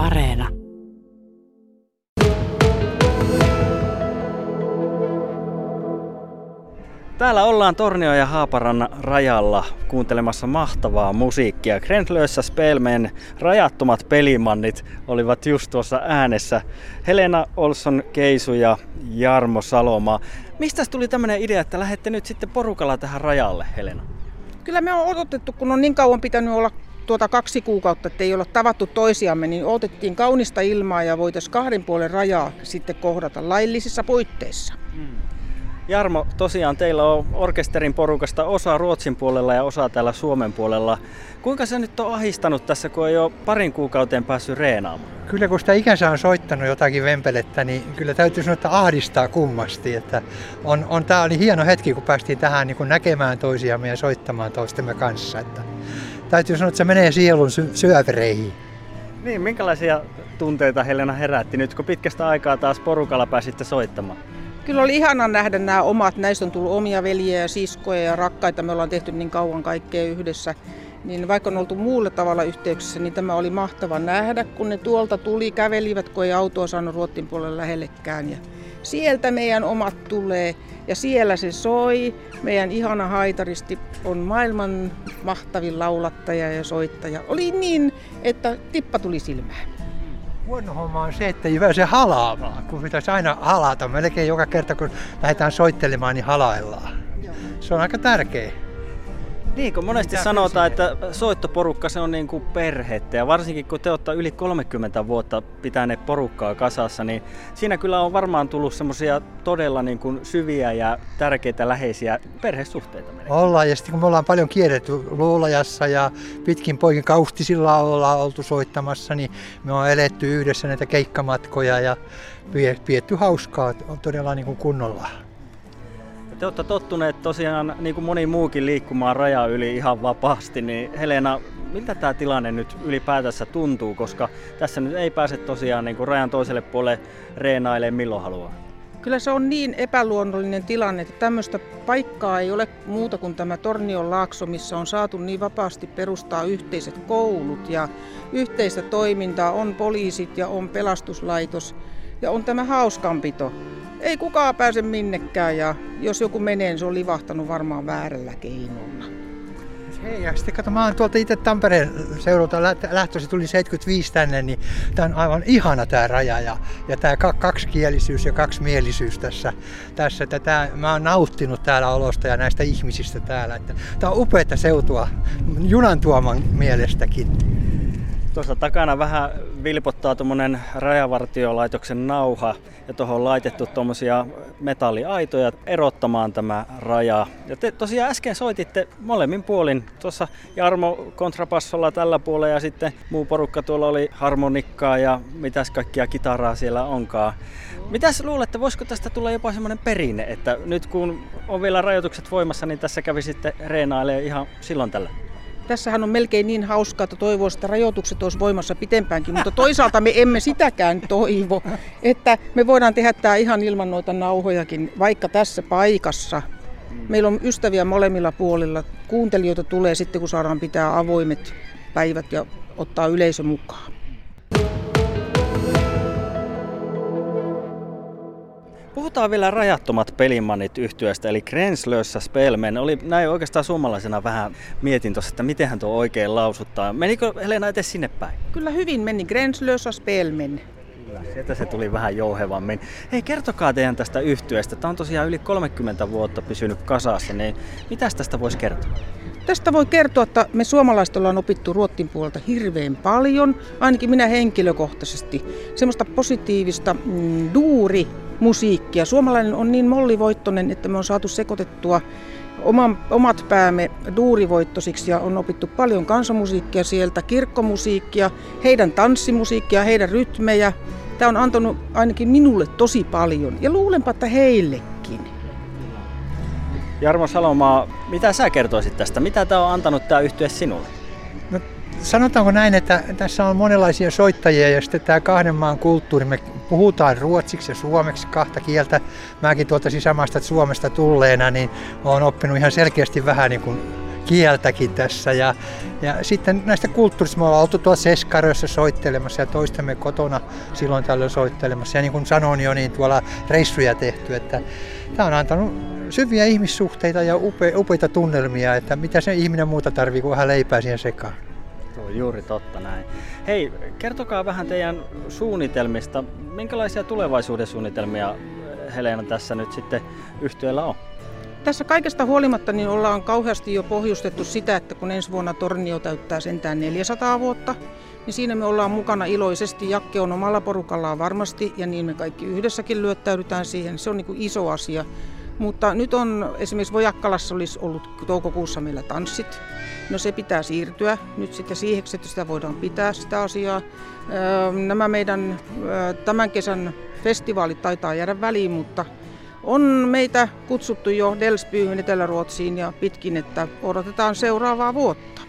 Areena. Täällä ollaan Tornio ja Haaparannan rajalla kuuntelemassa mahtavaa musiikkia. Grentlössä Spelmen rajattomat pelimannit olivat just tuossa äänessä. Helena Olson Keisu ja Jarmo Saloma. Mistä tuli tämmöinen idea, että lähdette nyt sitten porukalla tähän rajalle, Helena? Kyllä me on odotettu, kun on niin kauan pitänyt olla tuota kaksi kuukautta, että ei olla tavattu toisiamme, niin otettiin kaunista ilmaa ja voitaisiin kahden puolen rajaa sitten kohdata laillisissa puitteissa. Mm. Jarmo, tosiaan teillä on orkesterin porukasta osa Ruotsin puolella ja osa täällä Suomen puolella. Kuinka se nyt on ahistanut tässä, kun ei ole parin kuukauteen päässyt reenaamaan? Kyllä kun sitä ikänsä on soittanut jotakin vempelettä, niin kyllä täytyy sanoa, että ahdistaa kummasti. Että on, on, tämä oli hieno hetki, kun päästiin tähän niin kuin näkemään toisiamme ja soittamaan toistemme kanssa. Että täytyy sanoa, että se menee sielun sy- syövereihin. Niin, minkälaisia tunteita Helena herätti nyt, kun pitkästä aikaa taas porukalla pääsitte soittamaan? Kyllä oli ihana nähdä nämä omat, näistä on tullut omia veljiä ja siskoja ja rakkaita, me ollaan tehty niin kauan kaikkea yhdessä. Niin vaikka on oltu muulla tavalla yhteyksissä, niin tämä oli mahtava nähdä, kun ne tuolta tuli, kävelivät, kun ei autoa saanut Ruottin puolelle lähellekään. Ja sieltä meidän omat tulee ja siellä se soi. Meidän ihana haitaristi on maailman mahtavin laulattaja ja soittaja. Oli niin, että tippa tuli silmään huono homma on se, että ei pääse halaamaan, kun pitäisi aina halata. Melkein joka kerta, kun lähdetään soittelemaan, niin halaillaan. Se on aika tärkeä. Niin, kun monesti Mitä sanotaan, että soittoporukka se on niin kuin perhettä ja varsinkin kun te olette yli 30 vuotta pitäneet porukkaa kasassa, niin siinä kyllä on varmaan tullut semmoisia todella niin kuin syviä ja tärkeitä läheisiä perhesuhteita. Ollaan ja sitten kun me ollaan paljon kierretty Luulajassa ja pitkin poikin kaustisilla ollaan oltu soittamassa, niin me on eletty yhdessä näitä keikkamatkoja ja pietty hauskaa todella niin kuin kunnolla. Te olette tottuneet tosiaan, niin kuin moni muukin, liikkumaan raja yli ihan vapaasti, niin Helena, miltä tämä tilanne nyt ylipäätänsä tuntuu, koska tässä nyt ei pääse tosiaan niin kuin rajan toiselle puolelle reenailemaan milloin haluaa? Kyllä se on niin epäluonnollinen tilanne, että tämmöistä paikkaa ei ole muuta kuin tämä Tornion laakso, missä on saatu niin vapaasti perustaa yhteiset koulut ja yhteistä toimintaa. On poliisit ja on pelastuslaitos ja on tämä hauskanpito ei kukaan pääse minnekään ja jos joku menee, niin se on livahtanut varmaan väärällä keinolla. Hei, ja sitten kato, mä oon tuolta itse Tampereen seuralta lähtöisin, tuli 75 tänne, niin tää on aivan ihana tää raja ja, ja tää kaksikielisyys ja kaksimielisyys tässä. tässä että tää, mä oon nauttinut täällä olosta ja näistä ihmisistä täällä. Että tää on upeata seutua junan tuoman mielestäkin. Tuossa takana vähän vilpottaa tuommoinen rajavartiolaitoksen nauha ja tuohon on laitettu tuommoisia metalliaitoja erottamaan tämä raja. Ja te tosiaan äsken soititte molemmin puolin. Tuossa Jarmo kontrapassolla tällä puolella ja sitten muu porukka tuolla oli harmonikkaa ja mitäs kaikkia kitaraa siellä onkaan. Mitäs luulette, voisiko tästä tulla jopa semmoinen perinne, että nyt kun on vielä rajoitukset voimassa, niin tässä kävi sitten reenailee ihan silloin tällä? Tässähän on melkein niin hauskaa, että toivoisi, että rajoitukset olisi voimassa pitempäänkin, mutta toisaalta me emme sitäkään toivo, että me voidaan tehdä tämä ihan ilman noita nauhojakin, vaikka tässä paikassa. Meillä on ystäviä molemmilla puolilla. Kuuntelijoita tulee sitten, kun saadaan pitää avoimet päivät ja ottaa yleisö mukaan. Puhutaan vielä rajattomat pelimannit yhtyöstä, eli Grenslössä Spelmen. Oli näin oikeastaan suomalaisena vähän mietin tuossa, että miten tuo oikein lausuttaa. Menikö Helena edes sinne päin? Kyllä hyvin meni, Grenslössä Spelmen. Kyllä, sieltä se tuli vähän jouhevammin. Hei, kertokaa teidän tästä yhtyöstä. Tämä on tosiaan yli 30 vuotta pysynyt kasassa, niin mitä tästä voisi kertoa? Tästä voi kertoa, että me suomalaiset ollaan opittu Ruottin puolelta hirveän paljon, ainakin minä henkilökohtaisesti. Semmoista positiivista mm, duuri musiikkia. Suomalainen on niin mollivoittoinen, että me on saatu sekoitettua omat päämme duurivoittosiksi ja on opittu paljon kansanmusiikkia sieltä, kirkkomusiikkia, heidän tanssimusiikkia, heidän rytmejä. Tämä on antanut ainakin minulle tosi paljon ja luulenpa, että heillekin. Jarmo Salomaa, mitä sä kertoisit tästä? Mitä tämä on antanut tämä yhtyä sinulle? No, sanotaanko näin, että tässä on monenlaisia soittajia ja sitten tämä kahden maan kulttuuri, me puhutaan ruotsiksi ja suomeksi kahta kieltä. Mäkin tuolta sisämaasta Suomesta tulleena, niin olen oppinut ihan selkeästi vähän niin kuin kieltäkin tässä. Ja, ja sitten näistä kulttuurista me ollaan oltu tuolla Seskarössä soittelemassa ja toistemme kotona silloin tällöin soittelemassa. Ja niin kuin sanoin jo, niin tuolla reissuja tehty, että tämä on antanut syviä ihmissuhteita ja upe, upeita tunnelmia, että mitä se ihminen muuta tarvii kuin vähän leipää siihen sekaan. Tuo on juuri totta näin. Hei, kertokaa vähän teidän suunnitelmista. Minkälaisia tulevaisuuden suunnitelmia Helena tässä nyt sitten yhtiöllä on? Tässä kaikesta huolimatta niin ollaan kauheasti jo pohjustettu sitä, että kun ensi vuonna Tornio täyttää sentään 400 vuotta, niin siinä me ollaan mukana iloisesti. Jakke on omalla porukallaan varmasti ja niin me kaikki yhdessäkin lyöttäydytään siihen. Se on niin kuin iso asia. Mutta nyt on esimerkiksi Vojakkalassa olisi ollut toukokuussa meillä tanssit. No se pitää siirtyä nyt sitten siihen, että sitä voidaan pitää sitä asiaa. Nämä meidän tämän kesän festivaalit taitaa jäädä väliin, mutta on meitä kutsuttu jo Delsbyyn Etelä-Ruotsiin ja pitkin, että odotetaan seuraavaa vuotta.